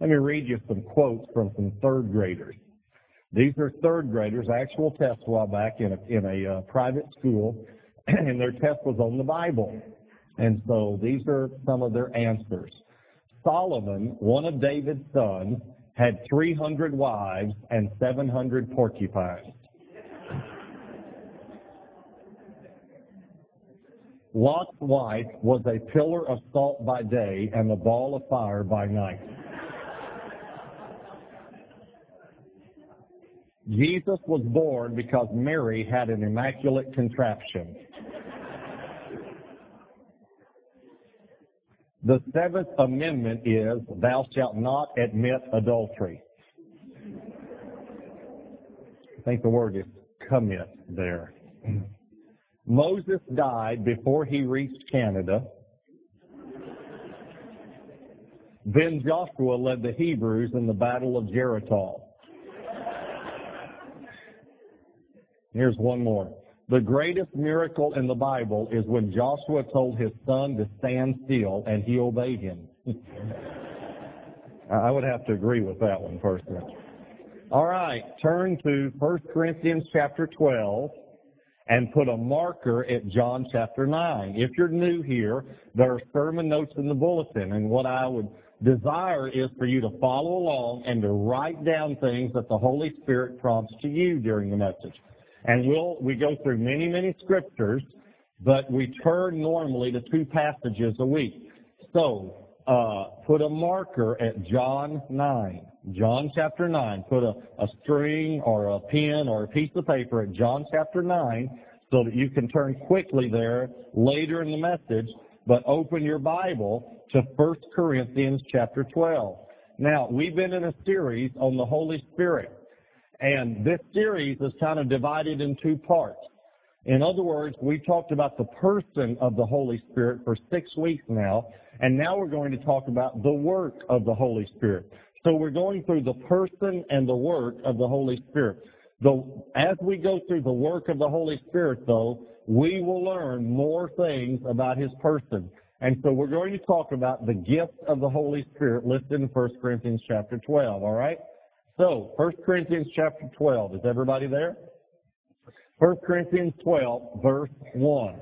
Let me read you some quotes from some third graders. These are third graders, actual test a while back in a, in a uh, private school, and their test was on the Bible. And so these are some of their answers. Solomon, one of David's sons, had 300 wives and 700 porcupines. Lot's wife was a pillar of salt by day and a ball of fire by night. Jesus was born because Mary had an immaculate contraption. The seventh amendment is, thou shalt not admit adultery. I think the word is commit there. Moses died before he reached Canada. Then Joshua led the Hebrews in the Battle of Jericho. Here's one more. The greatest miracle in the Bible is when Joshua told his son to stand still and he obeyed him. I would have to agree with that one personally. All right, turn to 1 Corinthians chapter 12 and put a marker at John chapter 9. If you're new here, there are sermon notes in the bulletin, and what I would desire is for you to follow along and to write down things that the Holy Spirit prompts to you during the message. And we'll, we go through many, many scriptures, but we turn normally to two passages a week. So, uh, put a marker at John 9. John chapter 9. Put a, a string or a pen or a piece of paper at John chapter 9 so that you can turn quickly there later in the message, but open your Bible to 1 Corinthians chapter 12. Now, we've been in a series on the Holy Spirit, and this series is kind of divided in two parts. In other words, we talked about the person of the Holy Spirit for six weeks now, and now we're going to talk about the work of the Holy Spirit. So we're going through the person and the work of the Holy Spirit. The, as we go through the work of the Holy Spirit, though, we will learn more things about His person. And so we're going to talk about the gift of the Holy Spirit listed in 1 Corinthians chapter 12, all right? So, 1 Corinthians chapter 12, is everybody there? 1 Corinthians 12, verse 1.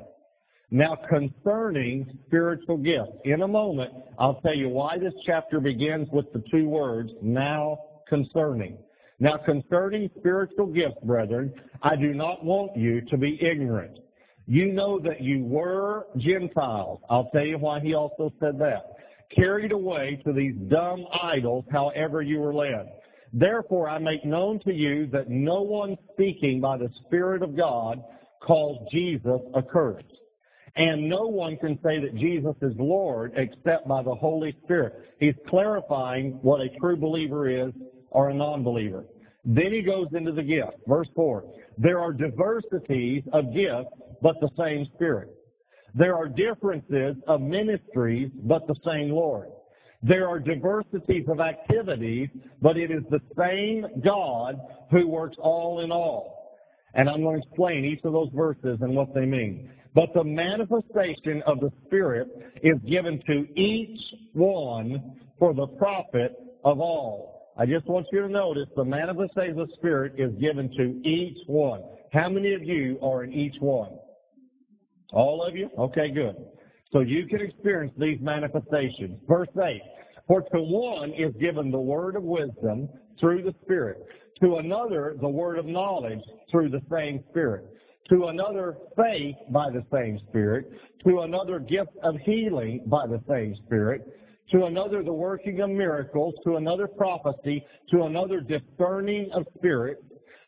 Now concerning spiritual gifts, in a moment I'll tell you why this chapter begins with the two words, now concerning. Now concerning spiritual gifts, brethren, I do not want you to be ignorant. You know that you were Gentiles. I'll tell you why he also said that. Carried away to these dumb idols, however you were led. Therefore I make known to you that no one speaking by the Spirit of God calls Jesus accursed. And no one can say that Jesus is Lord except by the Holy Spirit. He's clarifying what a true believer is or a non-believer. Then he goes into the gift. Verse 4. There are diversities of gifts, but the same Spirit. There are differences of ministries, but the same Lord. There are diversities of activities, but it is the same God who works all in all. And I'm going to explain each of those verses and what they mean. But the manifestation of the Spirit is given to each one for the profit of all. I just want you to notice the manifestation of the Spirit is given to each one. How many of you are in each one? All of you? Okay, good. So you can experience these manifestations. Verse 8. For to one is given the word of wisdom through the Spirit. To another, the word of knowledge through the same Spirit to another faith by the same Spirit, to another gift of healing by the same Spirit, to another the working of miracles, to another prophecy, to another discerning of spirits,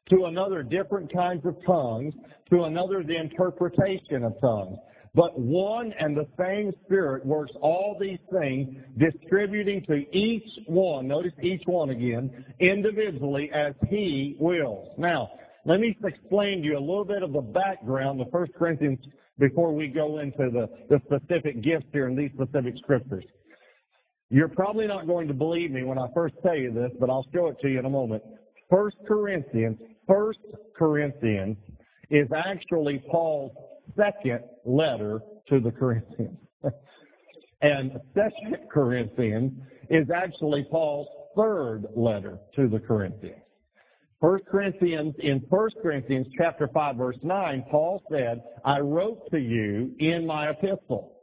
to another different kinds of tongues, to another the interpretation of tongues. But one and the same Spirit works all these things, distributing to each one, notice each one again, individually as He wills. Now, let me explain to you a little bit of the background the 1 Corinthians before we go into the, the specific gifts here in these specific scriptures. You're probably not going to believe me when I first tell you this, but I'll show it to you in a moment. 1 Corinthians, 1 Corinthians is actually Paul's second letter to the Corinthians. and Second Corinthians is actually Paul's third letter to the Corinthians. First Corinthians, in First Corinthians chapter 5 verse 9, Paul said, I wrote to you in my epistle.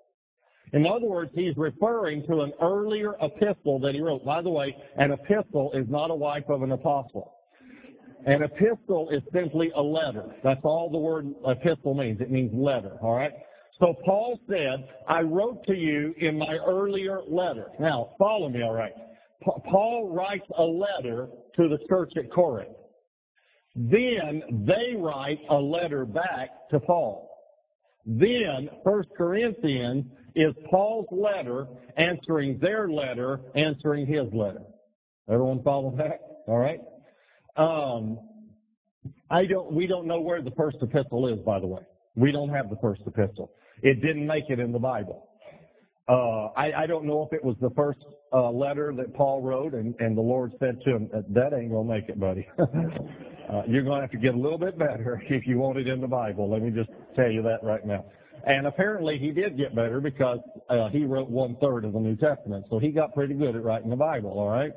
In other words, he's referring to an earlier epistle that he wrote. By the way, an epistle is not a wife of an apostle. An epistle is simply a letter. That's all the word epistle means. It means letter, all right? So Paul said, I wrote to you in my earlier letter. Now, follow me, all right? Paul writes a letter to the church at Corinth. Then they write a letter back to Paul. Then First Corinthians is Paul's letter answering their letter, answering his letter. Everyone follow that? All right. Um, I don't. We don't know where the first epistle is, by the way. We don't have the first epistle. It didn't make it in the Bible. Uh, I, I don't know if it was the first uh, letter that Paul wrote, and, and the Lord said to him, "That ain't gonna make it, buddy. uh, you're gonna have to get a little bit better if you want it in the Bible." Let me just tell you that right now. And apparently he did get better because uh, he wrote one third of the New Testament, so he got pretty good at writing the Bible. All right,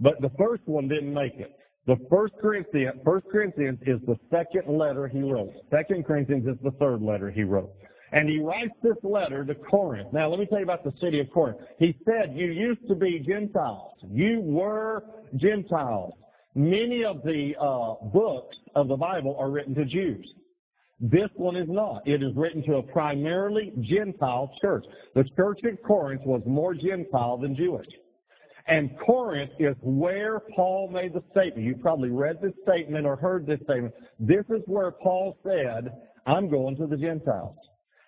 but the first one didn't make it. The First Corinthians, First Corinthians is the second letter he wrote. Second Corinthians is the third letter he wrote. And he writes this letter to Corinth. Now, let me tell you about the city of Corinth. He said, you used to be Gentiles. You were Gentiles. Many of the uh, books of the Bible are written to Jews. This one is not. It is written to a primarily Gentile church. The church at Corinth was more Gentile than Jewish. And Corinth is where Paul made the statement. You probably read this statement or heard this statement. This is where Paul said, I'm going to the Gentiles.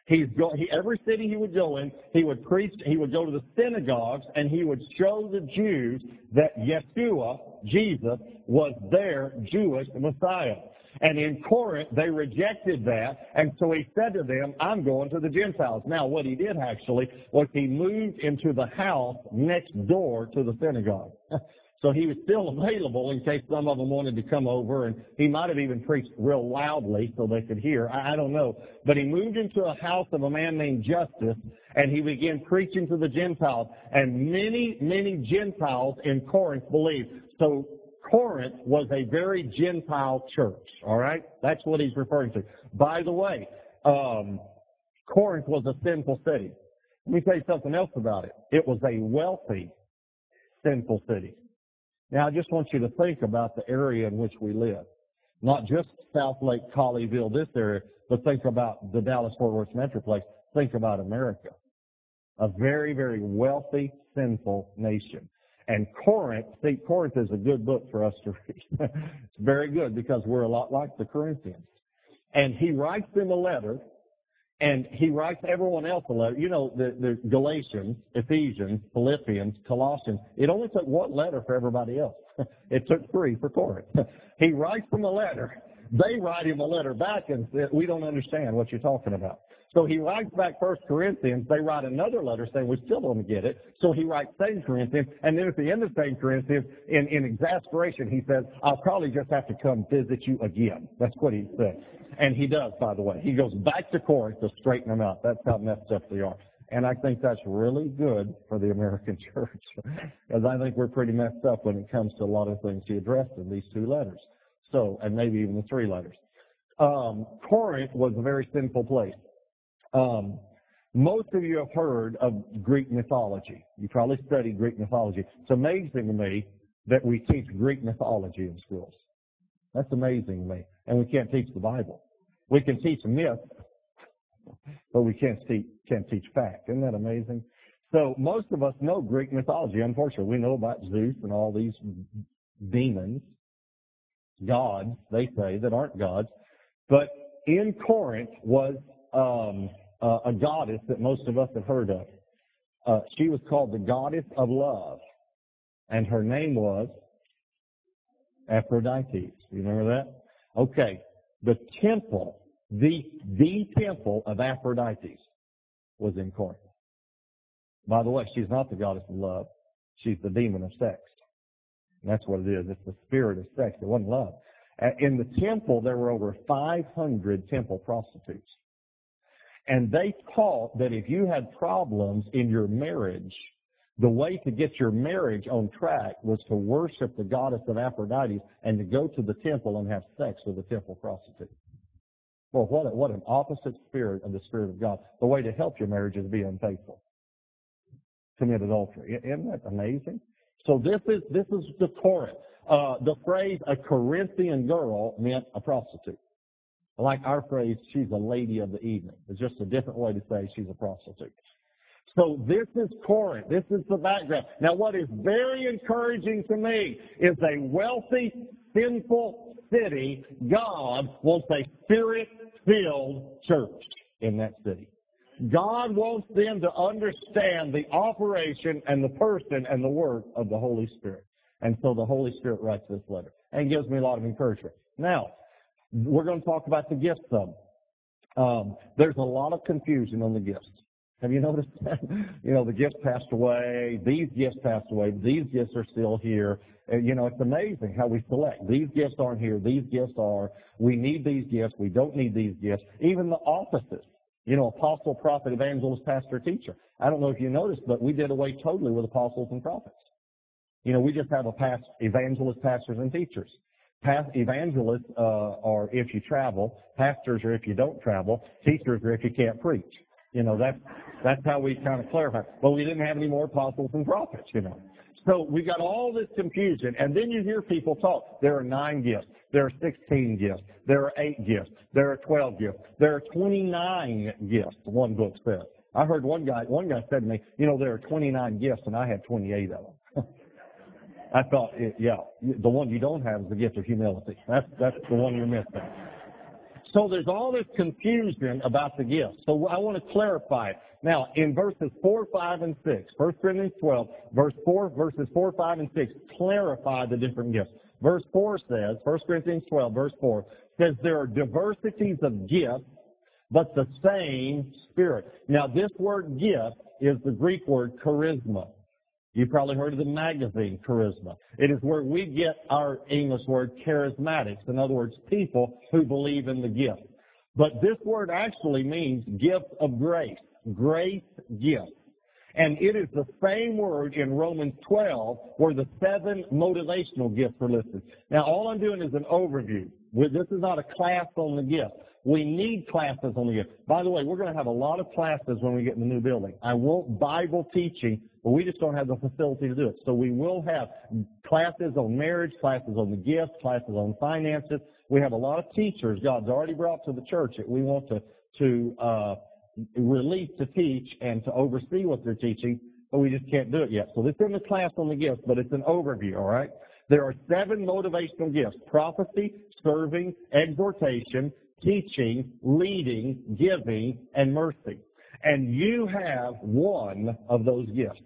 He's go, he, every city he would go in, he would preach, he would go to the synagogues, and he would show the Jews that Yeshua, Jesus, was their Jewish Messiah. And in Corinth, they rejected that, and so he said to them, I'm going to the Gentiles. Now, what he did actually was he moved into the house next door to the synagogue. So he was still available in case some of them wanted to come over, and he might have even preached real loudly so they could hear. I, I don't know. But he moved into a house of a man named Justus, and he began preaching to the Gentiles. And many, many Gentiles in Corinth believed. So Corinth was a very Gentile church, all right? That's what he's referring to. By the way, um, Corinth was a sinful city. Let me tell you something else about it. It was a wealthy, sinful city. Now, I just want you to think about the area in which we live. Not just Southlake, Colleyville, this area, but think about the Dallas-Fort Worth Metroplex. Think about America. A very, very wealthy, sinful nation. And Corinth, see, Corinth is a good book for us to read. it's very good because we're a lot like the Corinthians. And he writes them a letter and he writes everyone else a letter. You know, the, the Galatians, Ephesians, Philippians, Colossians. It only took one letter for everybody else. it took three for Corinth. he writes them a letter. They write him a letter back and say, we don't understand what you're talking about. So he writes back First Corinthians. They write another letter saying we still don't get it. So he writes Second Corinthians, and then at the end of Second Corinthians, in, in exasperation, he says, "I'll probably just have to come visit you again." That's what he said, and he does. By the way, he goes back to Corinth to straighten them out. That's how messed up they are. And I think that's really good for the American church, because I think we're pretty messed up when it comes to a lot of things he addressed in these two letters. So, and maybe even the three letters. Um, Corinth was a very sinful place. Um, most of you have heard of Greek mythology. You probably studied Greek mythology. It's amazing to me that we teach Greek mythology in schools. That's amazing to me. And we can't teach the Bible. We can teach myth, but we can't teach, can't teach fact. Isn't that amazing? So most of us know Greek mythology. Unfortunately, we know about Zeus and all these demons, gods, they say, that aren't gods. But in Corinth was um, uh, a goddess that most of us have heard of. Uh, she was called the goddess of love, and her name was Aphrodite. You remember that? Okay. The temple, the the temple of Aphrodite, was in Corinth. By the way, she's not the goddess of love. She's the demon of sex. That's what it is. It's the spirit of sex. It wasn't love. In the temple, there were over 500 temple prostitutes. And they taught that if you had problems in your marriage, The way to get your marriage on track was to worship the goddess of Aphrodite and to go to the temple and have sex with a temple prostitute. Well, what, a, what an opposite spirit of the Spirit of God. The way to help your marriage is to be unfaithful. Commit adultery. Isn't that amazing? So this is, this is the Corinth. Uh, the phrase a Corinthian girl meant a prostitute. Like our phrase, she's a lady of the evening. It's just a different way to say she's a prostitute. So this is Corinth. This is the background. Now what is very encouraging to me is a wealthy, sinful city. God wants a spirit-filled church in that city. God wants them to understand the operation and the person and the work of the Holy Spirit. And so the Holy Spirit writes this letter and gives me a lot of encouragement. Now, we're going to talk about the gifts of um, there's a lot of confusion on the gifts. Have you noticed that? you know, the gifts passed away, these gifts passed away, these gifts are still here. And, you know, it's amazing how we select. These gifts aren't here, these gifts are. We need these gifts, we don't need these gifts. Even the offices. You know, apostle, prophet, evangelist, pastor, teacher. I don't know if you noticed, but we did away totally with apostles and prophets. You know, we just have a past evangelist, pastors, and teachers. Past evangelists uh, are if you travel, pastors are if you don't travel, teachers are if you can't preach. You know, that's that's how we kind of clarify. Well, we didn't have any more apostles and prophets, you know. So we got all this confusion, and then you hear people talk. There are nine gifts. There are 16 gifts. There are eight gifts. There are 12 gifts. There are 29 gifts. One book says. I heard one guy. One guy said to me, "You know, there are 29 gifts, and I have 28 of them." I thought, yeah, the one you don't have is the gift of humility. That's that's the one you're missing. So there's all this confusion about the gifts. So I want to clarify. Now, in verses 4, 5, and 6, 1 Corinthians 12, verse 4, verses 4, 5, and 6 clarify the different gifts. Verse 4 says, 1 Corinthians 12, verse 4, says there are diversities of gifts, but the same Spirit. Now, this word gift is the Greek word charisma. You probably heard of the magazine Charisma. It is where we get our English word charismatics. In other words, people who believe in the gift. But this word actually means gift of grace. Grace gift. And it is the same word in Romans 12 where the seven motivational gifts are listed. Now all I'm doing is an overview. This is not a class on the gift. We need classes on the gift. By the way, we're going to have a lot of classes when we get in the new building. I want Bible teaching but we just don't have the facility to do it. So we will have classes on marriage, classes on the gifts, classes on finances. We have a lot of teachers God's already brought to the church that we want to, to uh, release to teach and to oversee what they're teaching, but we just can't do it yet. So this isn't a class on the gifts, but it's an overview, all right? There are seven motivational gifts, prophecy, serving, exhortation, teaching, leading, giving, and mercy. And you have one of those gifts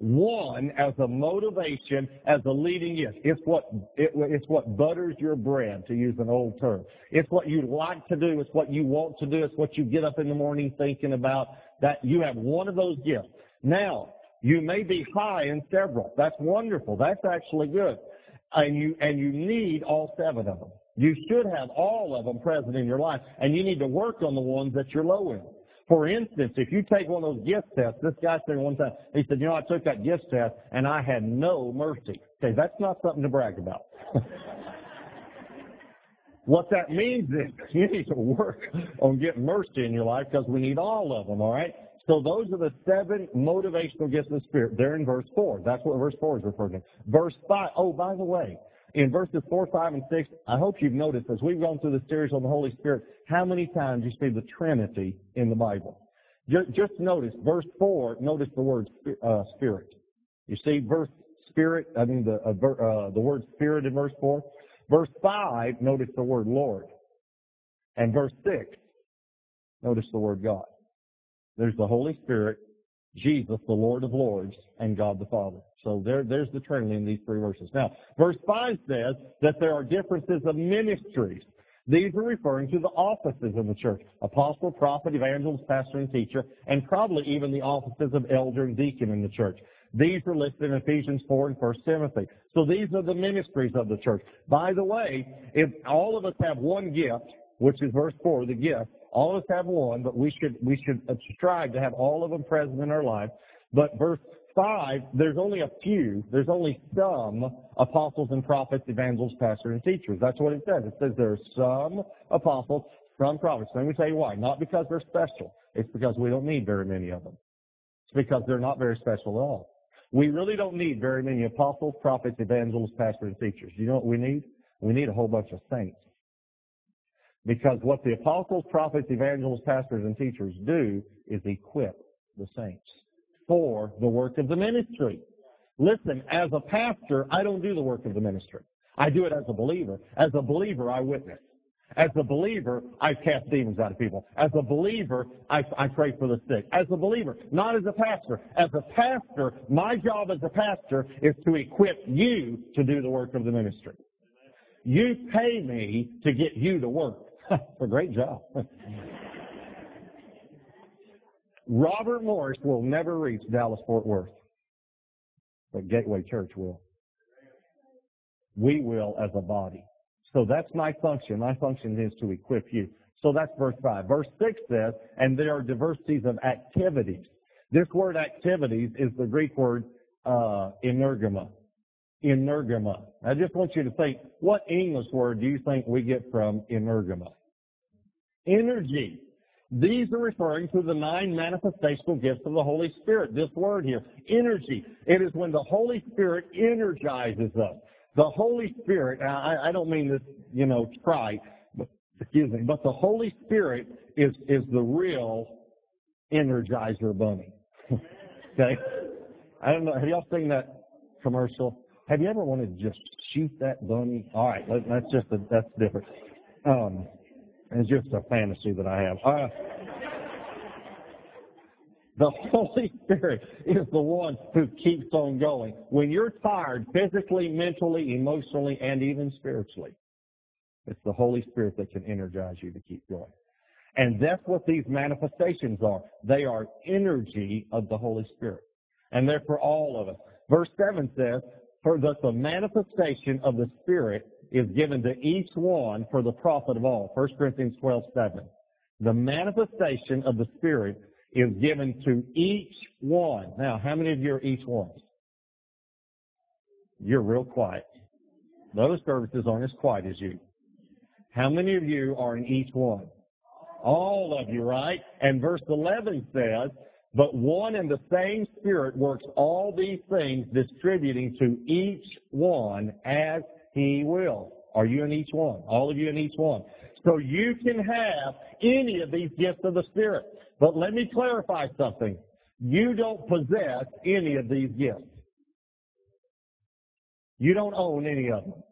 one as a motivation, as a leading gift. It's what it, it's what butters your bread, to use an old term. It's what you like to do. It's what you want to do. It's what you get up in the morning thinking about. That you have one of those gifts. Now you may be high in several. That's wonderful. That's actually good, and you and you need all seven of them. You should have all of them present in your life, and you need to work on the ones that you're low in. For instance, if you take one of those gift tests, this guy said one time, he said, you know, I took that gift test and I had no mercy. Okay, that's not something to brag about. what that means is you need to work on getting mercy in your life because we need all of them, all right? So those are the seven motivational gifts of the Spirit. They're in verse 4. That's what verse 4 is referring to. Verse 5, oh, by the way, in verses 4, 5, and 6, I hope you've noticed as we've gone through the series on the Holy Spirit, how many times you see the Trinity in the Bible. Just, notice, verse 4, notice the word uh, Spirit. You see verse Spirit, I mean the, uh, uh, the word Spirit in verse 4. Verse 5, notice the word Lord. And verse 6, notice the word God. There's the Holy Spirit, Jesus, the Lord of Lords, and God the Father. So there, there's the Trinity in these three verses. Now, verse 5 says that there are differences of ministries. These are referring to the offices in the church. Apostle, prophet, evangelist, pastor, and teacher, and probably even the offices of elder and deacon in the church. These are listed in Ephesians 4 and 1 Timothy. So these are the ministries of the church. By the way, if all of us have one gift, which is verse 4, the gift, all of us have one, but we should we should strive to have all of them present in our life. But verse five, there's only a few, there's only some apostles and prophets, evangelists, pastors, and teachers. That's what it says. It says there are some apostles, some prophets. Let me tell you why. Not because they're special. It's because we don't need very many of them. It's because they're not very special at all. We really don't need very many apostles, prophets, evangelists, pastors, and teachers. You know what we need? We need a whole bunch of saints. Because what the apostles, prophets, evangelists, pastors, and teachers do is equip the saints for the work of the ministry. Listen, as a pastor, I don't do the work of the ministry. I do it as a believer. As a believer, I witness. As a believer, I cast demons out of people. As a believer, I, I pray for the sick. As a believer, not as a pastor. As a pastor, my job as a pastor is to equip you to do the work of the ministry. You pay me to get you to work. a great job. Robert Morris will never reach Dallas Fort Worth, but Gateway Church will. We will as a body. So that's my function. My function is to equip you. So that's verse 5. Verse 6 says, and there are diversities of activities. This word activities is the Greek word uh, energema. Energema. I just want you to think, what English word do you think we get from energema? Energy. These are referring to the nine manifestational gifts of the Holy Spirit. This word here, energy. It is when the Holy Spirit energizes us. The Holy Spirit, I, I don't mean this, you know, trite, but, excuse me, but the Holy Spirit is, is the real energizer bunny. okay? I don't know, have y'all seen that commercial? Have you ever wanted to just shoot that bunny? All right, that's just a, that's different. Um, it's just a fantasy that I have. Uh, the Holy Spirit is the one who keeps on going. When you're tired, physically, mentally, emotionally, and even spiritually, it's the Holy Spirit that can energize you to keep going. And that's what these manifestations are. They are energy of the Holy Spirit. And they're for all of us. Verse 7 says, For that the manifestation of the Spirit is given to each one for the profit of all. 1 Corinthians 12, 7. The manifestation of the Spirit is given to each one. Now, how many of you are each one? You're real quiet. The other services aren't as quiet as you. How many of you are in each one? All of you, right? And verse 11 says, but one and the same Spirit works all these things, distributing to each one as He will. Are you in each one? All of you in each one. So you can have any of these gifts of the Spirit. But let me clarify something. You don't possess any of these gifts. You don't own any of them.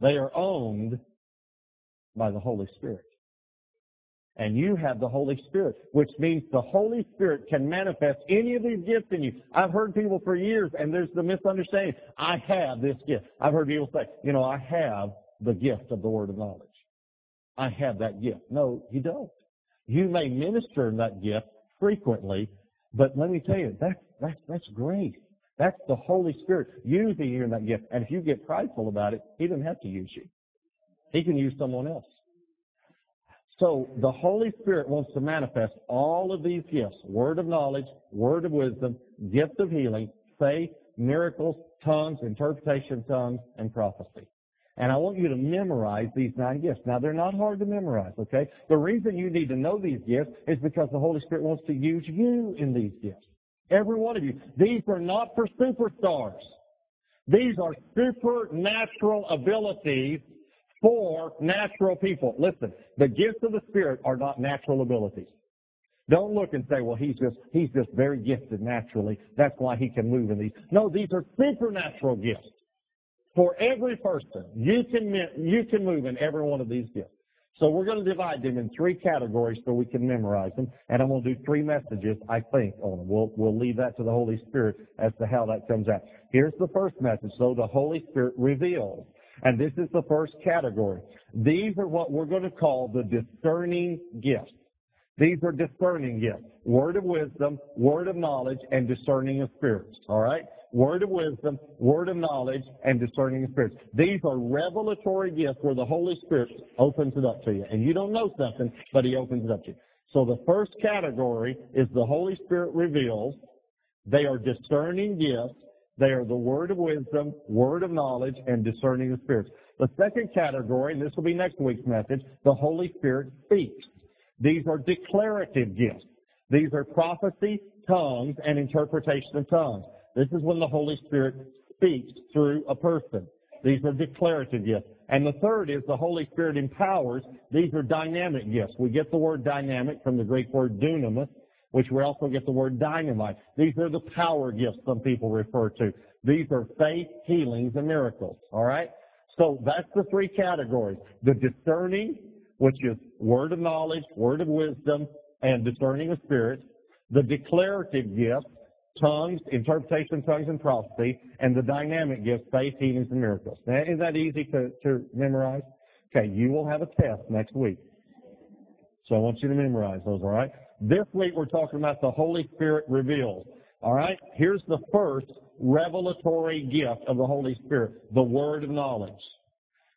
They are owned by the Holy Spirit. And you have the Holy Spirit, which means the Holy Spirit can manifest any of these gifts in you. I've heard people for years, and there's the misunderstanding, I have this gift. I've heard people say, you know, I have the gift of the word of knowledge. I have that gift. No, you don't. You may minister in that gift frequently, but let me tell you, that's, that's, that's grace. That's the Holy Spirit using you in that gift. And if you get prideful about it, He doesn't have to use you. He can use someone else. So the Holy Spirit wants to manifest all of these gifts, word of knowledge, word of wisdom, gift of healing, faith, miracles, tongues, interpretation of tongues, and prophecy. And I want you to memorize these nine gifts. Now, they're not hard to memorize, okay? The reason you need to know these gifts is because the Holy Spirit wants to use you in these gifts. Every one of you. These are not for superstars. These are supernatural abilities for natural people. Listen, the gifts of the Spirit are not natural abilities. Don't look and say, well, he's just, he's just very gifted naturally. That's why he can move in these. No, these are supernatural gifts for every person. You can, you can move in every one of these gifts. So we're going to divide them in three categories so we can memorize them. And I'm going to do three messages, I think, on them. We'll, we'll leave that to the Holy Spirit as to how that comes out. Here's the first message. So the Holy Spirit reveals. And this is the first category. These are what we're going to call the discerning gifts. These are discerning gifts. Word of wisdom, word of knowledge, and discerning of spirits. All right? word of wisdom, word of knowledge, and discerning of spirits. These are revelatory gifts where the Holy Spirit opens it up to you. And you don't know something, but He opens it up to you. So the first category is the Holy Spirit reveals. They are discerning gifts. They are the word of wisdom, word of knowledge, and discerning of spirits. The second category, and this will be next week's message, the Holy Spirit speaks. These are declarative gifts. These are prophecy, tongues, and interpretation of tongues. This is when the Holy Spirit speaks through a person. These are declarative gifts. And the third is the Holy Spirit empowers. These are dynamic gifts. We get the word dynamic from the Greek word dunamis, which we also get the word dynamite. These are the power gifts some people refer to. These are faith, healings, and miracles. All right? So that's the three categories. The discerning, which is word of knowledge, word of wisdom, and discerning of spirits. The declarative gifts, tongues, interpretation of tongues and prophecy, and the dynamic gifts, faith, healings, and miracles. Now, is that easy to, to memorize? Okay, you will have a test next week. So I want you to memorize those, all right? This week we're talking about the Holy Spirit revealed. All right? Here's the first revelatory gift of the Holy Spirit, the word of knowledge.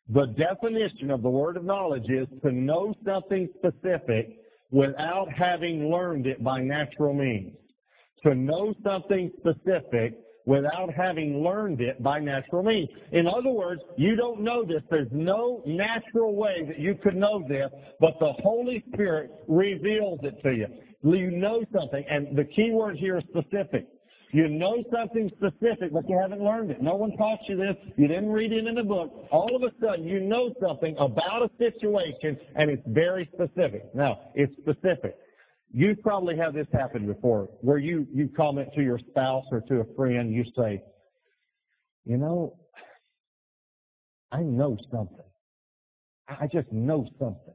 The definition of the word of knowledge is to know something specific without having learned it by natural means to know something specific without having learned it by natural means. In other words, you don't know this. There's no natural way that you could know this, but the Holy Spirit reveals it to you. You know something, and the key word here is specific. You know something specific, but you haven't learned it. No one taught you this. You didn't read it in a book. All of a sudden, you know something about a situation, and it's very specific. Now, it's specific. You probably have this happen before, where you, you comment to your spouse or to a friend, you say, you know, I know something. I just know something.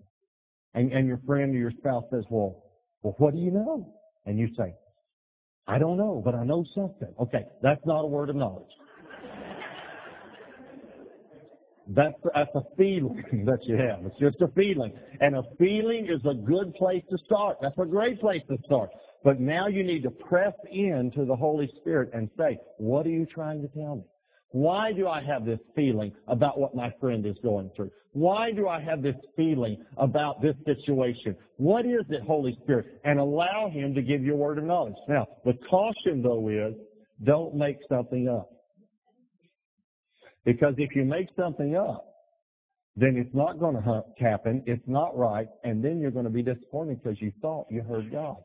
And, and your friend or your spouse says, well, well, what do you know? And you say, I don't know, but I know something. Okay, that's not a word of knowledge. That's, that's a feeling that you have. It's just a feeling. And a feeling is a good place to start. That's a great place to start. But now you need to press into the Holy Spirit and say, what are you trying to tell me? Why do I have this feeling about what my friend is going through? Why do I have this feeling about this situation? What is it, Holy Spirit? And allow Him to give you a word of knowledge. Now, the caution though is, don't make something up. Because if you make something up, then it's not going to happen, it's not right, and then you're going to be disappointed because you thought you heard God.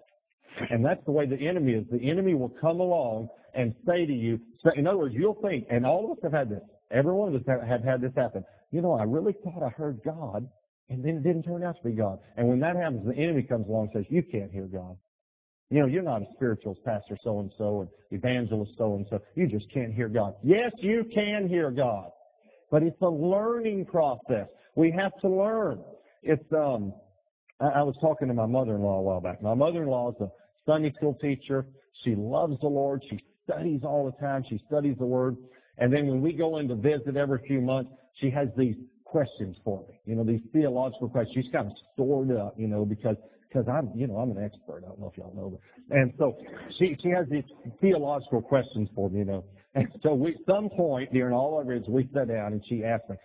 And that's the way the enemy is. The enemy will come along and say to you, in other words, you'll think, and all of us have had this, every one of us have, had this happen. You know, I really thought I heard God, and then it didn't turn out to be God. And when that happens, the enemy comes along and says, you can't hear God. You know, you're not a spiritual pastor so-and-so and evangelist so-and-so. You just can't hear God. Yes, you can hear God. But it's a learning process. We have to learn. It's, um, I, I was talking to my mother-in-law a while back. My mother-in-law is a Sunday school teacher. She loves the Lord. She studies all the time. She studies the Word. And then when we go in to visit every few months, she has these questions for me. You know, these theological questions. She's kind of stored up, you know, because because I'm, you know, I'm an expert. I don't know if y'all know, but and so she she has these theological questions for me, you know. And so we, some point during all of it, we sat down and she asked me.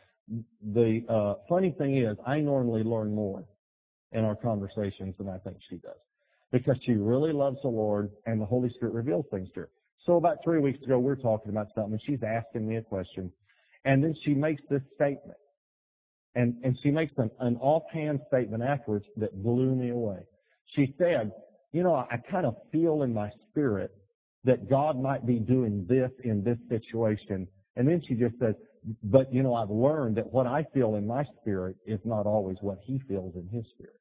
The uh, funny thing is, I normally learn more in our conversations than I think she does, because she really loves the Lord and the Holy Spirit reveals things to her. So about three weeks ago, we are talking about something, and she's asking me a question, and then she makes this statement. And, and she makes an, an offhand statement afterwards that blew me away. She said, you know, I kind of feel in my spirit that God might be doing this in this situation. And then she just says, but you know, I've learned that what I feel in my spirit is not always what he feels in his spirit.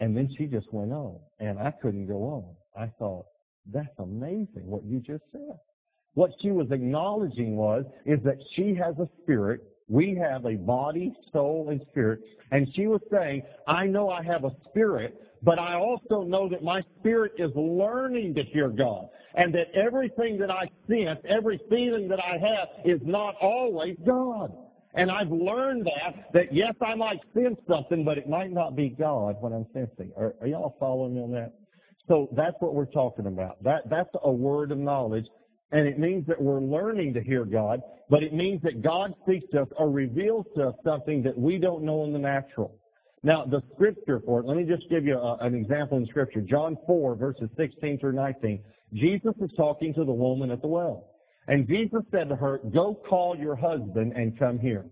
And then she just went on, and I couldn't go on. I thought, that's amazing what you just said. What she was acknowledging was, is that she has a spirit we have a body, soul, and spirit. And she was saying, I know I have a spirit, but I also know that my spirit is learning to hear God. And that everything that I sense, every feeling that I have is not always God. And I've learned that, that yes, I might sense something, but it might not be God when I'm sensing. Are, are y'all following me on that? So that's what we're talking about. That, that's a word of knowledge and it means that we're learning to hear God, but it means that God speaks to us or reveals to us something that we don't know in the natural. Now, the scripture for it, let me just give you a, an example in scripture. John 4, verses 16 through 19. Jesus is talking to the woman at the well. And Jesus said to her, go call your husband and come here.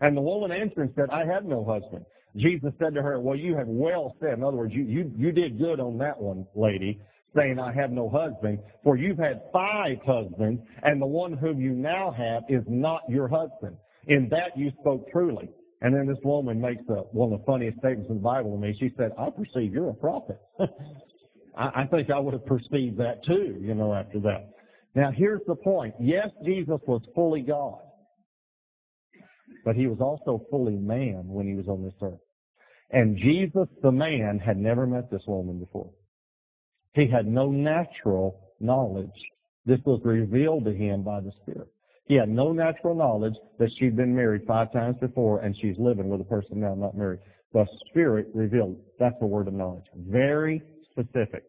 And the woman answered and said, I have no husband. Jesus said to her, well, you have well said. In other words, you, you, you did good on that one, lady, saying, I have no husband. For you've had five husbands, and the one whom you now have is not your husband. In that you spoke truly. And then this woman makes a, one of the funniest statements in the Bible to me. She said, I perceive you're a prophet. I, I think I would have perceived that too, you know, after that. Now here's the point. Yes, Jesus was fully God. But he was also fully man when he was on this earth. And Jesus, the man, had never met this woman before. He had no natural knowledge. This was revealed to him by the Spirit. He had no natural knowledge that she'd been married five times before and she's living with a person now not married. The Spirit revealed. That's the word of knowledge. Very specific.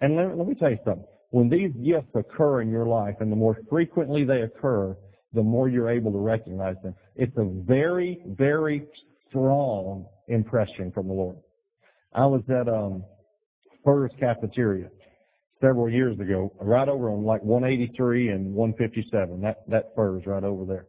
And let, let me tell you something. When these gifts occur in your life, and the more frequently they occur, the more you're able to recognize them. It's a very, very strong impression from the Lord. I was at um, Furr's Cafeteria several years ago, right over on like 183 and 157. That that Furr's right over there,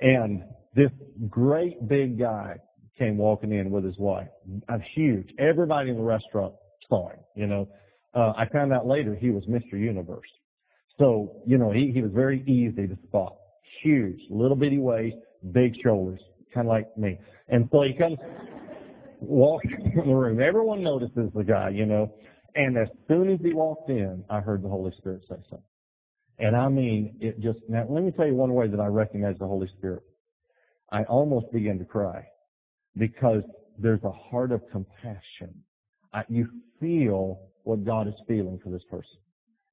and this great big guy came walking in with his wife. A huge. Everybody in the restaurant saw him. You know, uh, I found out later he was Mr. Universe. So you know he he was very easy to spot. Huge, little bitty waist, big shoulders, kind of like me. And so he comes walking in the room. Everyone notices the guy, you know. And as soon as he walked in, I heard the Holy Spirit say something. And I mean, it just, now let me tell you one way that I recognize the Holy Spirit. I almost began to cry because there's a heart of compassion. I, you feel what God is feeling for this person.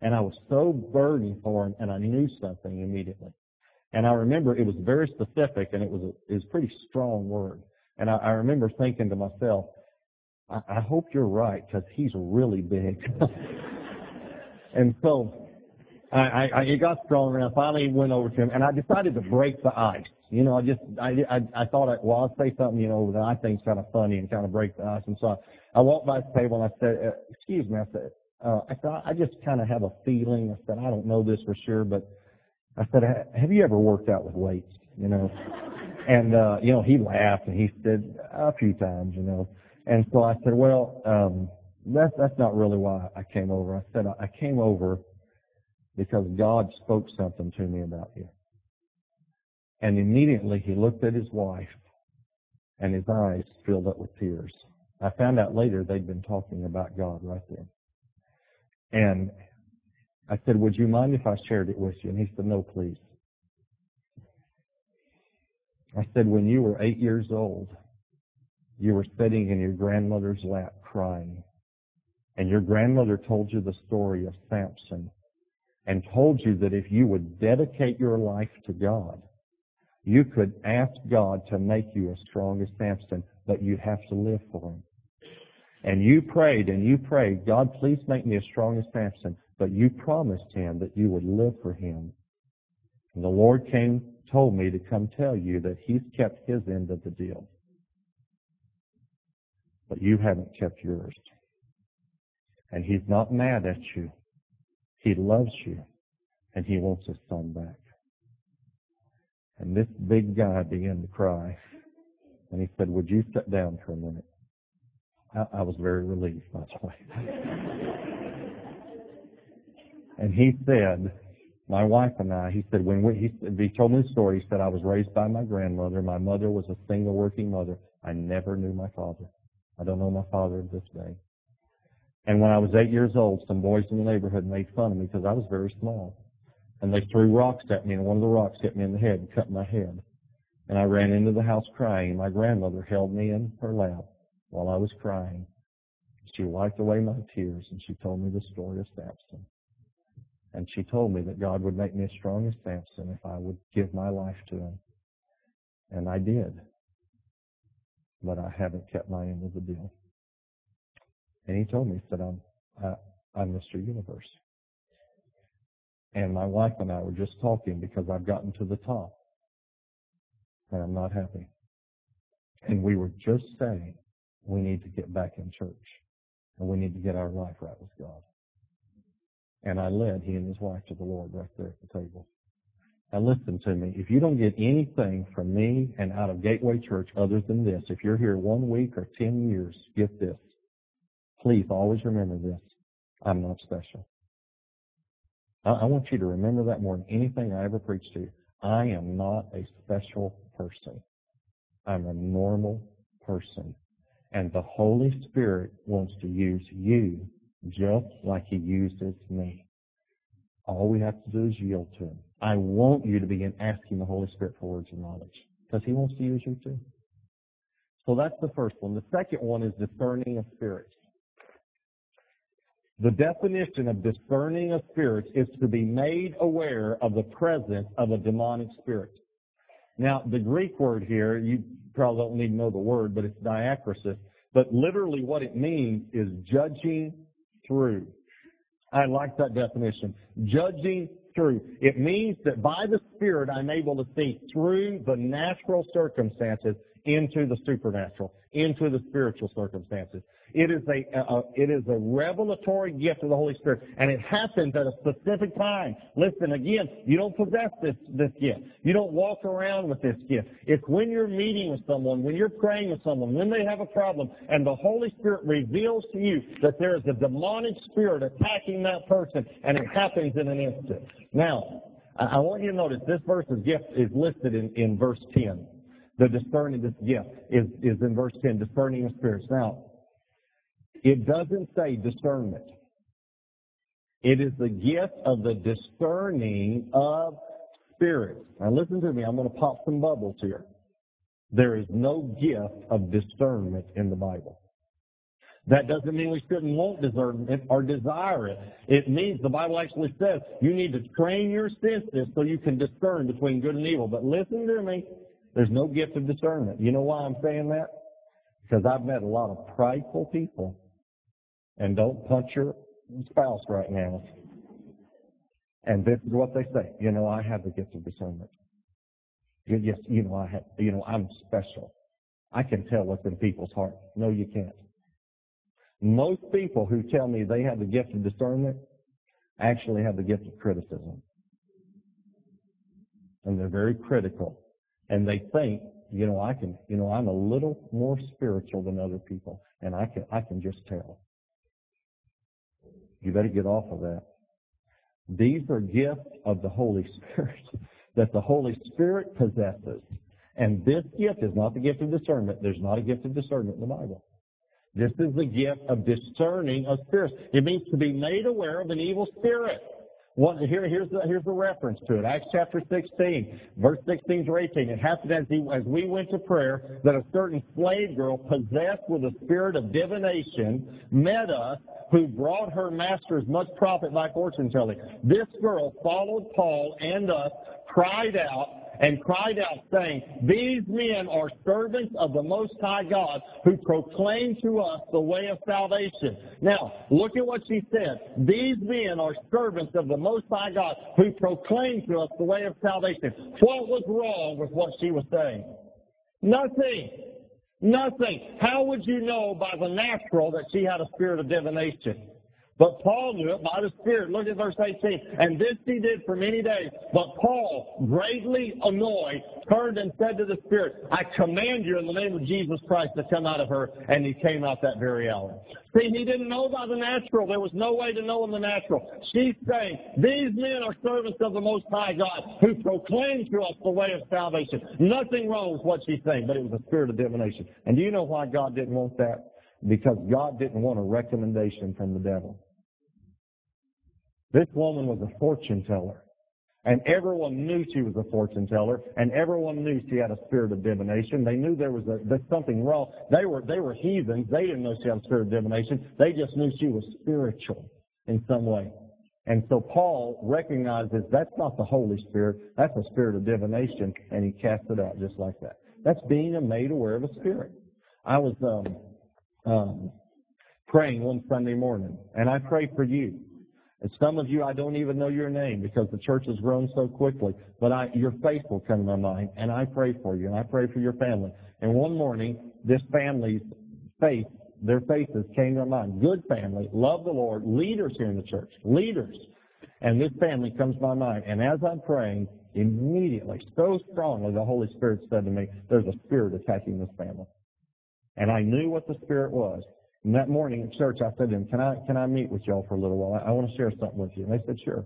And I was so burdened for him and I knew something immediately. And I remember it was very specific and it was a, it was a pretty strong word. And I, I remember thinking to myself, I, I hope you're right because he's really big. and so I, I, it got stronger, and I finally went over to him, and I decided to break the ice. You know, I just, I, I, I thought, I, well, I'll say something, you know, that I think's kind of funny and kind of break the ice. And so I, I walked by the table and I said, uh, excuse me, I said, uh, I said, I just kind of have a feeling. I said, I don't know this for sure, but I said, have you ever worked out with weights? You know, and, uh, you know, he laughed and he said, a few times, you know. And so I said, well, um, that's, that's not really why I came over. I said, I came over because God spoke something to me about you. And immediately he looked at his wife and his eyes filled up with tears. I found out later they'd been talking about God right there. And I said, would you mind if I shared it with you? And he said, no, please. I said, when you were eight years old, you were sitting in your grandmother's lap crying. And your grandmother told you the story of Samson and told you that if you would dedicate your life to God, you could ask God to make you as strong as Samson, but you'd have to live for him. And you prayed and you prayed, God, please make me as strong as Samson, but you promised him that you would live for him. And the Lord came, told me to come tell you that he's kept his end of the deal but you haven't kept yours. And he's not mad at you. He loves you, and he wants his son back. And this big guy began to cry, and he said, would you sit down for a minute? I, I was very relieved, by the way. and he said, my wife and I, he said, when we, he, he told me the story, he said, I was raised by my grandmother. My mother was a single working mother. I never knew my father. I don't know my father to this day. And when I was eight years old, some boys in the neighborhood made fun of me because I was very small. And they threw rocks at me, and one of the rocks hit me in the head and cut my head. And I ran into the house crying. My grandmother held me in her lap while I was crying. She wiped away my tears, and she told me the story of Samson. And she told me that God would make me as strong as Samson if I would give my life to him. And I did but I haven't kept my end of the deal. And he told me, he said, I'm, I, I'm Mr. Universe. And my wife and I were just talking because I've gotten to the top. And I'm not happy. And we were just saying we need to get back in church. And we need to get our life right with God. And I led he and his wife to the Lord right there at the table. Now listen to me. If you don't get anything from me and out of Gateway Church other than this, if you're here one week or ten years, get this. Please always remember this. I'm not special. I, I want you to remember that more than anything I ever preached to you. I am not a special person. I'm a normal person. And the Holy Spirit wants to use you just like He uses me. All we have to do is yield to Him. I want you to begin asking the Holy Spirit for words of knowledge because He wants to use you too. So that's the first one. The second one is discerning of spirits. The definition of discerning of spirits is to be made aware of the presence of a demonic spirit. Now, the Greek word here, you probably don't need to know the word, but it's diakrisis. But literally what it means is judging through. I like that definition. Judging through. It means that by the Spirit I'm able to see through the natural circumstances into the supernatural, into the spiritual circumstances. It is a, a, it is a revelatory gift of the Holy Spirit, and it happens at a specific time. Listen again, you don't possess this this gift. You don't walk around with this gift. It's when you're meeting with someone, when you're praying with someone, when they have a problem, and the Holy Spirit reveals to you that there is a demonic spirit attacking that person, and it happens in an instant. Now, I want you to notice this verse's gift is listed in, in verse 10. The discerning this gift is, is in verse 10, discerning of spirits. Now, it doesn't say discernment. It is the gift of the discerning of spirits. Now listen to me. I'm going to pop some bubbles here. There is no gift of discernment in the Bible. That doesn't mean we shouldn't want discernment or desire it. It means the Bible actually says you need to train your senses so you can discern between good and evil. But listen to me. There's no gift of discernment. You know why I'm saying that? Because I've met a lot of prideful people and don't punch your spouse right now. And this is what they say. You know, I have the gift of discernment. Yes, you know, I have, you know, I'm special. I can tell what's in people's hearts. No, you can't. Most people who tell me they have the gift of discernment actually have the gift of criticism. And they're very critical. And they think, you know, I can, you know, I'm a little more spiritual than other people. And I can, I can just tell. You better get off of that. These are gifts of the Holy Spirit that the Holy Spirit possesses. And this gift is not the gift of discernment. There's not a gift of discernment in the Bible. This is the gift of discerning of spirits. It means to be made aware of an evil spirit. What, here, here's, the, here's the reference to it. Acts chapter 16, verse 16 to 18. It happened as, he, as we went to prayer that a certain slave girl possessed with a spirit of divination met us who brought her masters much profit by fortune telling. This girl followed Paul and us, cried out, and cried out, saying, These men are servants of the Most High God who proclaim to us the way of salvation. Now, look at what she said. These men are servants of the Most High God who proclaim to us the way of salvation. What was wrong with what she was saying? Nothing. Nothing. How would you know by the natural that she had a spirit of divination? But Paul knew it by the Spirit. Look at verse 18. And this he did for many days. But Paul, greatly annoyed, turned and said to the Spirit, I command you in the name of Jesus Christ to come out of her. And he came out that very hour. See, he didn't know by the natural. There was no way to know in the natural. She's saying, these men are servants of the Most High God who proclaim to us the way of salvation. Nothing wrong with what she's saying, but it was a spirit of divination. And do you know why God didn't want that? Because God didn't want a recommendation from the devil. This woman was a fortune teller. And everyone knew she was a fortune teller, and everyone knew she had a spirit of divination. They knew there was a, there's something wrong. They were they were heathens. They didn't know she had a spirit of divination. They just knew she was spiritual in some way. And so Paul recognizes that's not the Holy Spirit. That's a spirit of divination, and he casts it out just like that. That's being made aware of a spirit. I was um, um, praying one Sunday morning, and I pray for you. And some of you, I don't even know your name because the church has grown so quickly. But I, your faith will come to my mind, and I pray for you, and I pray for your family. And one morning, this family's face, their faces came to my mind. Good family, love the Lord, leaders here in the church, leaders. And this family comes to my mind. And as I'm praying, immediately, so strongly, the Holy Spirit said to me, there's a spirit attacking this family. And I knew what the spirit was. And that morning at church, I said to them, can I, can I meet with y'all for a little while? I, I want to share something with you. And they said, sure.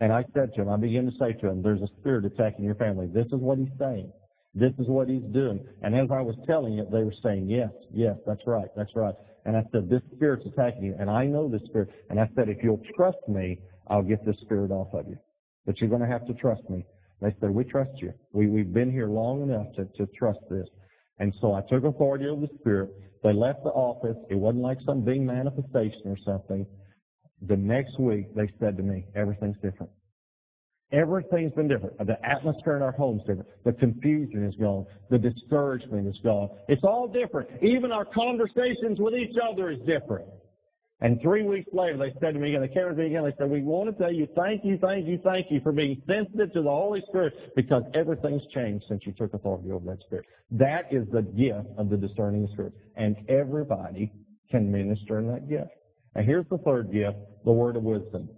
And I said to them, I began to say to them, there's a spirit attacking your family. This is what he's saying. This is what he's doing. And as I was telling it, they were saying, yes, yes, that's right, that's right. And I said, this spirit's attacking you. And I know this spirit. And I said, if you'll trust me, I'll get this spirit off of you. But you're going to have to trust me. They said, we trust you. We, we've been here long enough to, to trust this. And so I took authority over the spirit. They left the office. It wasn't like some big manifestation or something. The next week, they said to me, everything's different. Everything's been different. The atmosphere in our home's different. The confusion is gone. The discouragement is gone. It's all different. Even our conversations with each other is different. And three weeks later, they said to me again, they came to me again, they said, we want to tell you thank you, thank you, thank you for being sensitive to the Holy Spirit because everything's changed since you took authority over that Spirit. That is the gift of the discerning Spirit. And everybody can minister in that gift. And here's the third gift, the word of wisdom.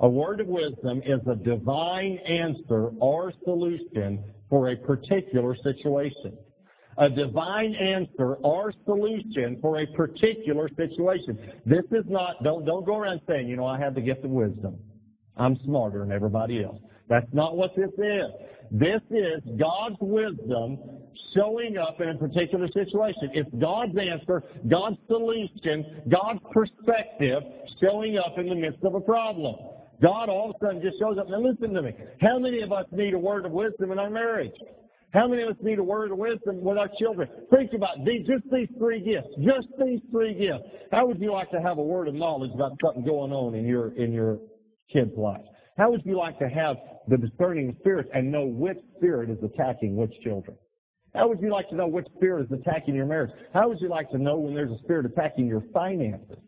A word of wisdom is a divine answer or solution for a particular situation. A divine answer or solution for a particular situation. This is not, don't, don't go around saying, you know, I have the gift of wisdom. I'm smarter than everybody else. That's not what this is. This is God's wisdom showing up in a particular situation. It's God's answer, God's solution, God's perspective showing up in the midst of a problem. God all of a sudden just shows up. Now listen to me. How many of us need a word of wisdom in our marriage? How many of us need a word of wisdom with our children? Think about these, just these three gifts. Just these three gifts. How would you like to have a word of knowledge about something going on in your in your kid's life? How would you like to have the discerning spirit and know which spirit is attacking which children? How would you like to know which spirit is attacking your marriage? How would you like to know when there's a spirit attacking your finances?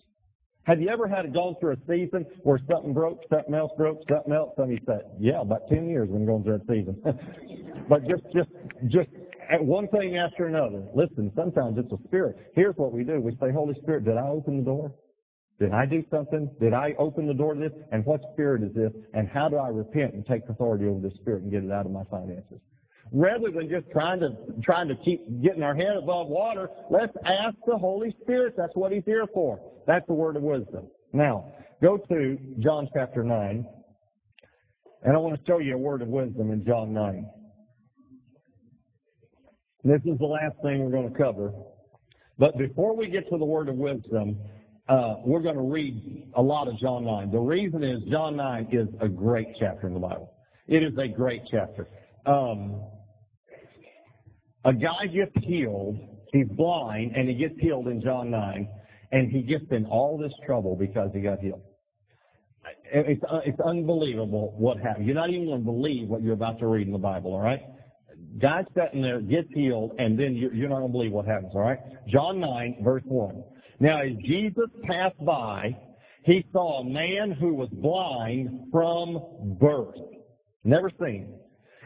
Have you ever had to go through a season where something broke, something else broke, something else? Of you said, yeah, about 10 years been going through that season. but just, just, just at one thing after another. Listen, sometimes it's a spirit. Here's what we do. We say, Holy Spirit, did I open the door? Did I do something? Did I open the door to this? And what spirit is this? And how do I repent and take authority over this spirit and get it out of my finances? Rather than just trying to trying to keep getting our head above water, let's ask the Holy Spirit. That's what He's here for. That's the word of wisdom. Now, go to John chapter 9, and I want to show you a word of wisdom in John 9. This is the last thing we're going to cover. But before we get to the word of wisdom, uh, we're going to read a lot of John 9. The reason is John 9 is a great chapter in the Bible. It is a great chapter. Um, a guy gets healed. He's blind, and he gets healed in John 9 and he gets in all this trouble because he got healed. It's, it's unbelievable what happened. You're not even going to believe what you're about to read in the Bible, all right? Guy sitting there gets healed, and then you're not going to believe what happens, all right? John 9, verse 1. Now, as Jesus passed by, he saw a man who was blind from birth. Never seen.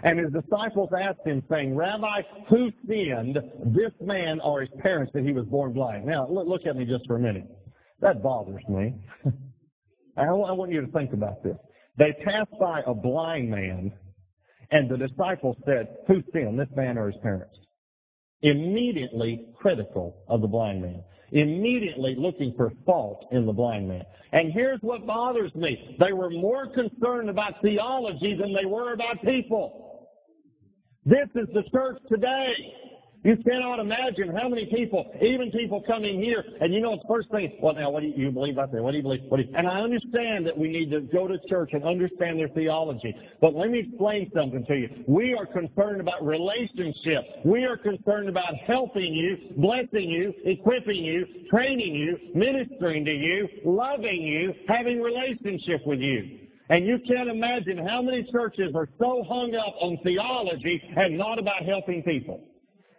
And his disciples asked him, saying, Rabbi, who sinned, this man or his parents, that he was born blind? Now, look at me just for a minute. That bothers me. I want you to think about this. They passed by a blind man, and the disciples said, who sinned, this man or his parents? Immediately critical of the blind man. Immediately looking for fault in the blind man. And here's what bothers me. They were more concerned about theology than they were about people. This is the church today. You cannot imagine how many people, even people coming here, and you know the first thing, well now what do you, believe about that? What do you believe? What do you, and I understand that we need to go to church and understand their theology. But let me explain something to you. We are concerned about relationship. We are concerned about helping you, blessing you, equipping you, training you, ministering to you, loving you, having relationship with you. And you can't imagine how many churches are so hung up on theology and not about helping people.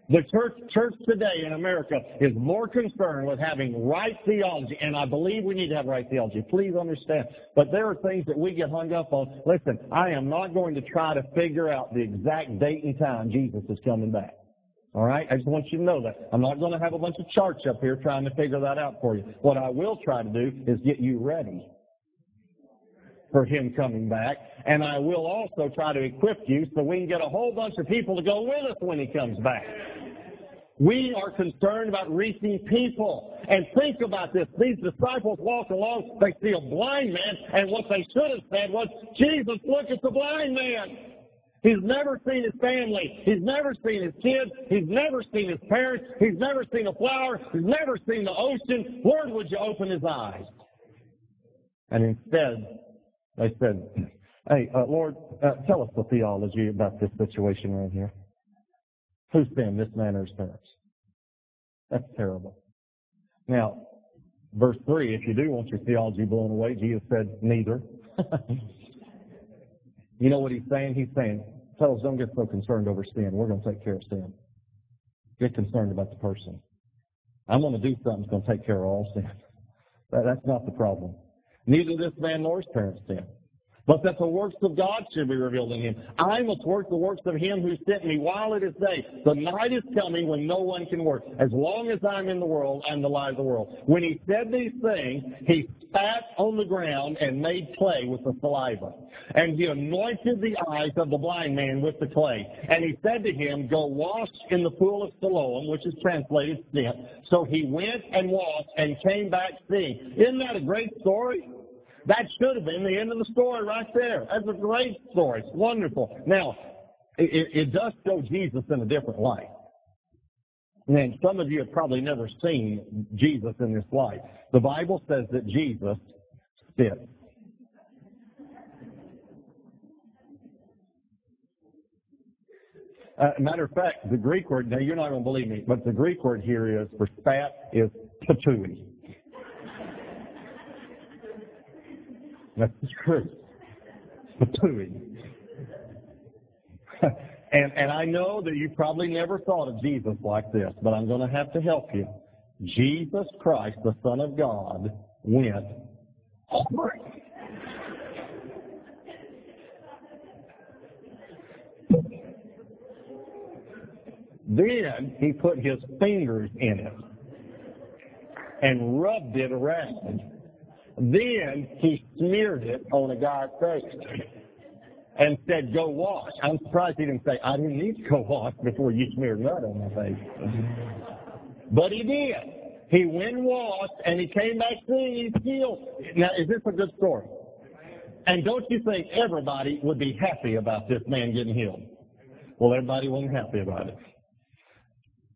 The church, church today in America is more concerned with having right theology, and I believe we need to have right theology. Please understand. But there are things that we get hung up on. Listen, I am not going to try to figure out the exact date and time Jesus is coming back. All right? I just want you to know that. I'm not going to have a bunch of charts up here trying to figure that out for you. What I will try to do is get you ready for him coming back. And I will also try to equip you so we can get a whole bunch of people to go with us when he comes back. We are concerned about reaching people. And think about this. These disciples walk along, they see a blind man, and what they should have said was, Jesus, look at the blind man. He's never seen his family. He's never seen his kids. He's never seen his parents. He's never seen a flower. He's never seen the ocean. Lord, would you open his eyes? And instead, they said, hey, uh, Lord, uh, tell us the theology about this situation right here. Who sinned, this man or his parents? That's terrible. Now, verse 3, if you do want your theology blown away, Jesus said, neither. you know what he's saying? He's saying, fellas, don't get so concerned over sin. We're going to take care of sin. Get concerned about the person. I'm going to do something that's going to take care of all sin. That, that's not the problem. Neither this man nor his parents sin but that the works of God should be revealed in him. I must work the works of him who sent me while it is day. The night is coming when no one can work. As long as I'm in the world, I'm the light of the world. When he said these things, he spat on the ground and made clay with the saliva. And he anointed the eyes of the blind man with the clay. And he said to him, Go wash in the pool of Siloam, which is translated sent. So he went and washed and came back seeing. Isn't that a great story? That should have been the end of the story right there. That's a great story. It's wonderful. Now, it, it does show Jesus in a different light. And some of you have probably never seen Jesus in this light. The Bible says that Jesus sits. Uh, matter of fact, the Greek word, now you're not going to believe me, but the Greek word here is for spat is patui. That's truth. And, and I know that you probably never thought of Jesus like this, but I'm going to have to help you. Jesus Christ, the Son of God, went hungry. Then he put his fingers in it and rubbed it around then he smeared it on a guy's face and said, go wash. I'm surprised he didn't say, I didn't need to go wash before you smeared mud on my face. But he did. He went and washed and he came back seeing he's healed. Now, is this a good story? And don't you think everybody would be happy about this man getting healed? Well, everybody wasn't happy about it.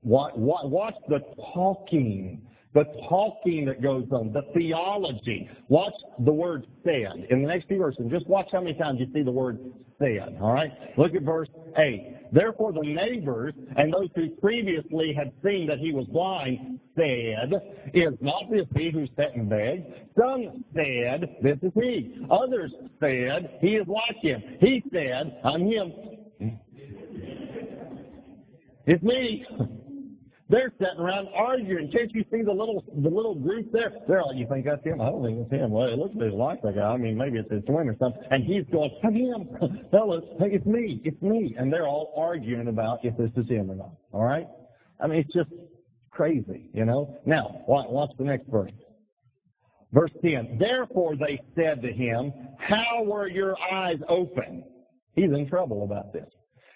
Watch, watch the talking the talking that goes on, the theology. Watch the word said. In the next few verses, just watch how many times you see the word said. All right? Look at verse 8. Therefore the neighbors and those who previously had seen that he was blind said, Is not this he who sat and begged? Some said, This is he. Others said, He is like him. He said, I'm him. It's me. They're sitting around arguing. Can't you see the little the little group there? They're you think that's him? I don't think it's him. Well, it looks like that guy. I mean, maybe it's his twin or something. And he's going, that's him. Fellas, hey, it's me. It's me. And they're all arguing about if this is him or not. All right? I mean, it's just crazy, you know? Now, watch the next verse. Verse 10. Therefore they said to him, how were your eyes open? He's in trouble about this.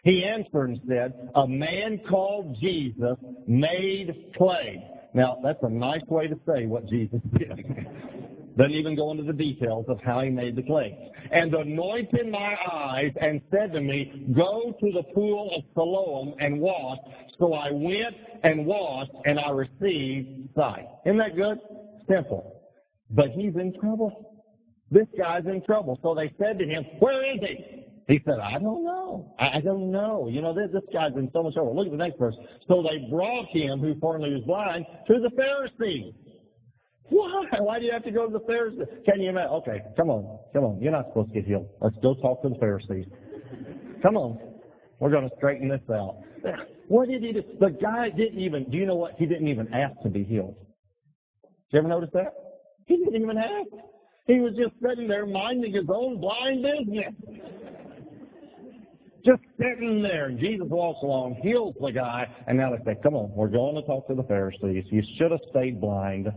He answered and said, A man called Jesus made clay. Now, that's a nice way to say what Jesus did. Doesn't even go into the details of how he made the clay. And anointed my eyes and said to me, Go to the pool of Siloam and wash. So I went and washed, and I received sight. Isn't that good? Simple. But he's in trouble. This guy's in trouble. So they said to him, Where is he? He said, I don't know. I don't know. You know, this, this guy's in so much trouble. Look at the next verse. So they brought him, who formerly was blind, to the Pharisees. Why? Why do you have to go to the Pharisees? Can you imagine? Okay, come on. Come on. You're not supposed to get healed. Let's go talk to the Pharisees. Come on. We're going to straighten this out. What did he do? The guy didn't even, do you know what? He didn't even ask to be healed. Did you ever notice that? He didn't even ask. He was just sitting there minding his own blind business. Just sitting there. And Jesus walks along, heals the guy, and now they say, come on, we're going to talk to the Pharisees. You should have stayed blind.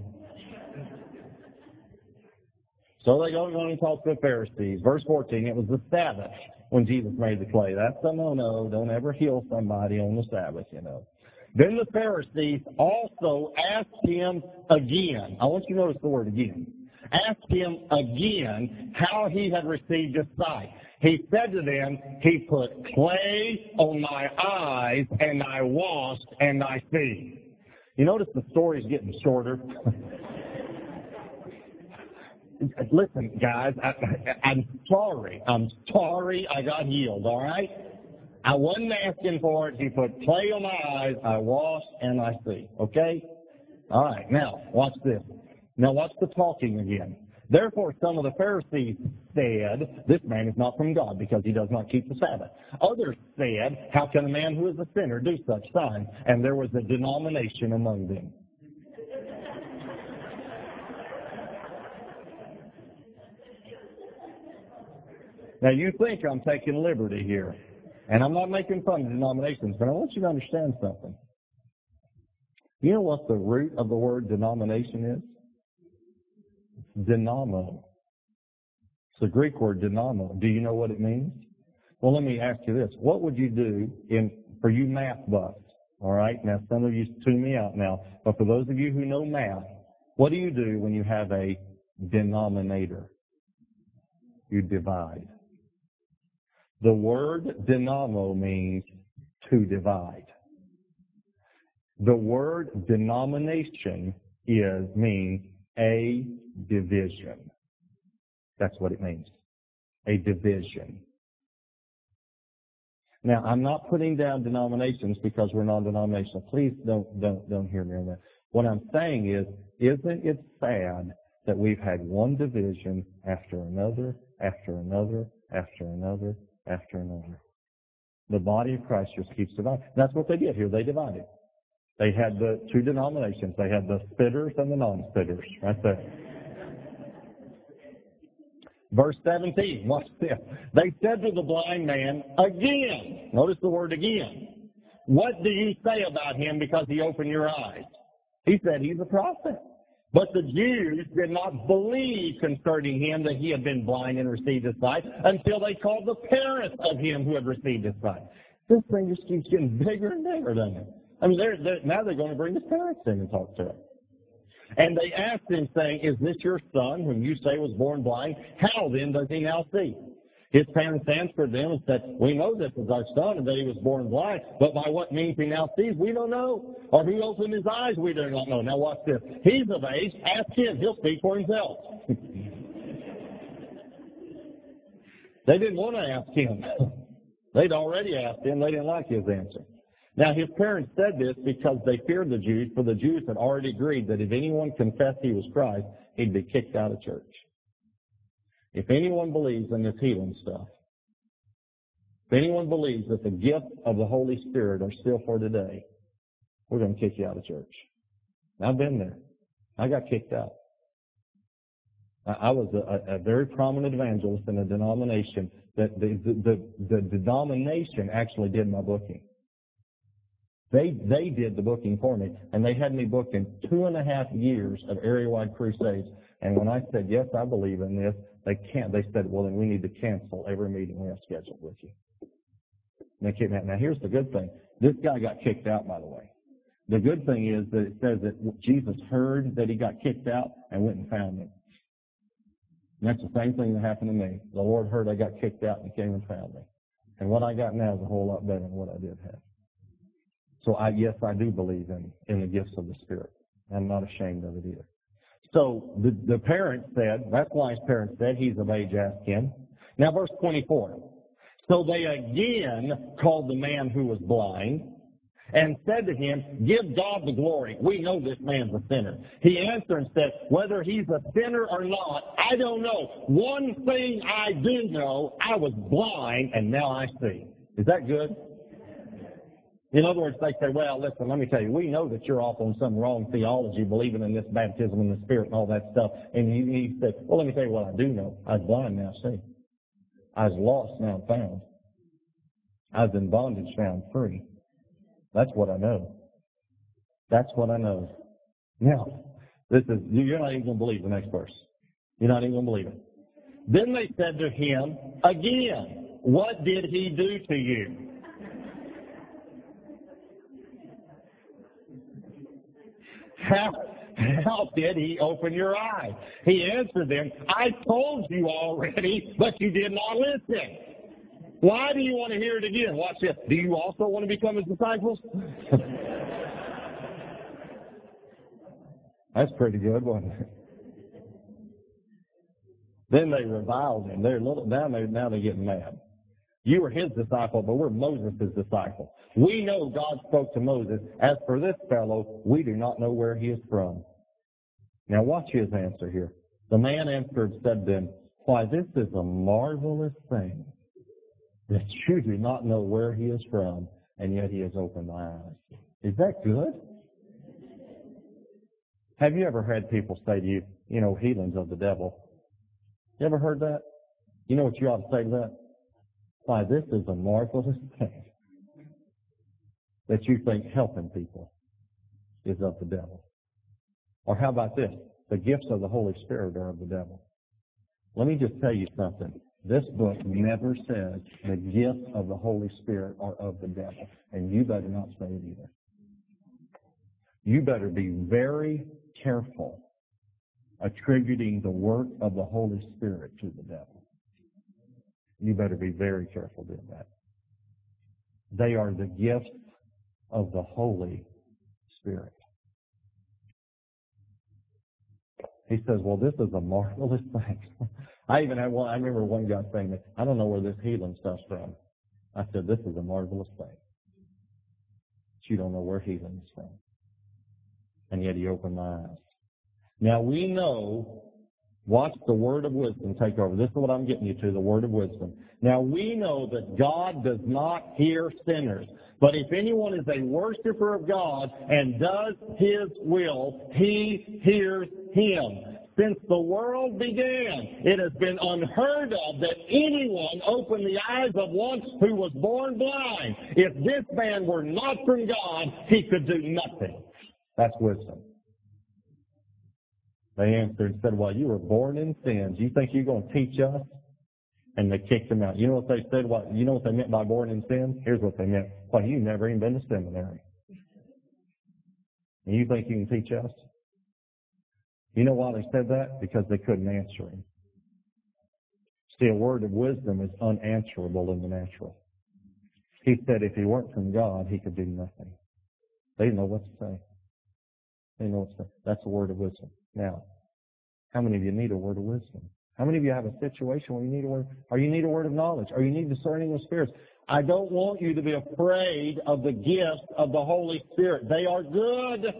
So they go and talk to the Pharisees. Verse 14, it was the Sabbath when Jesus made the clay. That's a no-no. Don't ever heal somebody on the Sabbath, you know. Then the Pharisees also asked him again. I want you to notice the word again. Asked him again how he had received his sight. He said to them, He put clay on my eyes, and I washed, and I see. You notice the story's getting shorter. Listen, guys, I, I'm sorry. I'm sorry I got healed, all right? I wasn't asking for it. He put clay on my eyes. I washed and I see. Okay? All right. Now, watch this. Now, watch the talking again. Therefore, some of the Pharisees said, This man is not from God because he does not keep the Sabbath. Others said, How can a man who is a sinner do such signs? And there was a denomination among them. Now you think I'm taking liberty here, and I'm not making fun of denominations, but I want you to understand something. You know what the root of the word denomination is? Dynamo. It's the Greek word dynamo. Do you know what it means? Well, let me ask you this. What would you do in for you math buffs? All right. Now, some of you tune me out now, but for those of you who know math, what do you do when you have a denominator? You divide. The word dynamo means to divide. The word denomination is means a division. That's what it means. A division. Now, I'm not putting down denominations because we're non-denominational. Please don't, don't, don't hear me on that. What I'm saying is, isn't it sad that we've had one division after another, after another, after another, after another. The body of Christ just keeps dividing. That's what they did here. They divided. They had the two denominations. They had the spitters and the non-spitters right there. Verse 17, watch this. They said to the blind man again, notice the word again, what do you say about him because he opened your eyes? He said he's a prophet. But the Jews did not believe concerning him that he had been blind and received his sight until they called the parents of him who had received his sight. This thing just keeps getting bigger and bigger, doesn't it? I mean, they're, they're, now they're going to bring his parents in and talk to him. And they asked him, saying, Is this your son, whom you say was born blind? How then does he now see? His parents answered them and said, We know this is our son and that he was born blind, but by what means he now sees, we don't know. Or who opened his eyes, we do not know. Now watch this. He's of age. Ask him. He'll speak for himself. they didn't want to ask him. They'd already asked him. They didn't like his answer. Now his parents said this because they feared the Jews, for the Jews had already agreed that if anyone confessed he was Christ, he'd be kicked out of church. If anyone believes in this healing stuff, if anyone believes that the gifts of the Holy Spirit are still for today, we're going to kick you out of church. I've been there. I got kicked out. I was a, a very prominent evangelist in a denomination that the, the, the, the denomination actually did my booking. They, they did the booking for me, and they had me booked in two and a half years of area-wide crusades. And when I said, yes, I believe in this, they can't. They said, well, then we need to cancel every meeting we have scheduled with you. And they came out. Now, here's the good thing. This guy got kicked out, by the way. The good thing is that it says that Jesus heard that he got kicked out and went and found him. And that's the same thing that happened to me. The Lord heard I got kicked out and came and found me. And what I got now is a whole lot better than what I did have. So I, yes, I do believe in, in the gifts of the Spirit. I'm not ashamed of it either. So the, the parents said, that's why his parents said, he's of age, ask him. Now verse 24. So they again called the man who was blind and said to him, Give God the glory. We know this man's a sinner. He answered and said, Whether he's a sinner or not, I don't know. One thing I do know, I was blind and now I see. Is that good? In other words, they say, well, listen, let me tell you, we know that you're off on some wrong theology, believing in this baptism in the Spirit and all that stuff. And he, said, well, let me tell you what I do know. I was blind, now see. I was lost, now found. I was in bondage found free. That's what I know. That's what I know. Now, this is, you're not even going to believe the next verse. You're not even going to believe it. Then they said to him again, what did he do to you? How, how did he open your eyes? He answered them, I told you already, but you did not listen. Why do you want to hear it again? Watch this. Do you also want to become his disciples? That's pretty good, it? Then they reviled him. They're little now they now they're getting mad. You were his disciple, but we're Moses' disciple. We know God spoke to Moses. As for this fellow, we do not know where he is from. Now watch his answer here. The man answered said to them, Why, this is a marvelous thing that you do not know where he is from, and yet he has opened my eyes. Is that good? Have you ever had people say to you, you know, healings of the devil? You ever heard that? You know what you ought to say to that? Why, this is a marvelous thing that you think helping people is of the devil. Or how about this? The gifts of the Holy Spirit are of the devil. Let me just tell you something. This book never says the gifts of the Holy Spirit are of the devil. And you better not say it either. You better be very careful attributing the work of the Holy Spirit to the devil. You better be very careful doing that. They are the gifts of the Holy Spirit. He says, well, this is a marvelous thing. I even had one, I remember one guy saying that, I don't know where this healing stuff's from. I said, this is a marvelous thing. But you don't know where healing is from. And yet he opened my eyes. Now we know, watch the word of wisdom take over. This is what I'm getting you to, the word of wisdom. Now we know that God does not hear sinners. But if anyone is a worshiper of God and does His will, He hears him. Since the world began, it has been unheard of that anyone opened the eyes of one who was born blind. If this man were not from God, he could do nothing. That's wisdom. They answered and said, well, you were born in sins. Do you think you're going to teach us? And they kicked him out. You know what they said? What, you know what they meant by born in sin? Here's what they meant. Well, you've never even been to seminary. And you think you can teach us? You know why they said that? Because they couldn't answer him. See, a word of wisdom is unanswerable in the natural. He said if he weren't from God, he could do nothing. They didn't know what to say. They didn't know what to say. That's a word of wisdom. Now, how many of you need a word of wisdom? How many of you have a situation where you need a word, or you need a word of knowledge, or you need discerning of spirits? I don't want you to be afraid of the gifts of the Holy Spirit. They are good.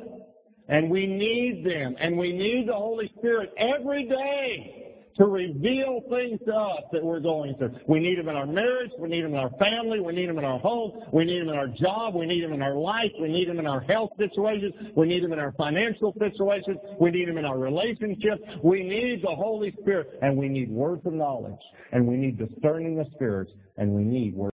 And we need them. And we need the Holy Spirit every day to reveal things to us that we're going through. We need them in our marriage. We need them in our family. We need them in our home. We need them in our job. We need them in our life. We need them in our health situations. We need them in our financial situations. We need them in our relationships. We need the Holy Spirit. And we need words of knowledge. And we need discerning of spirits. And we need words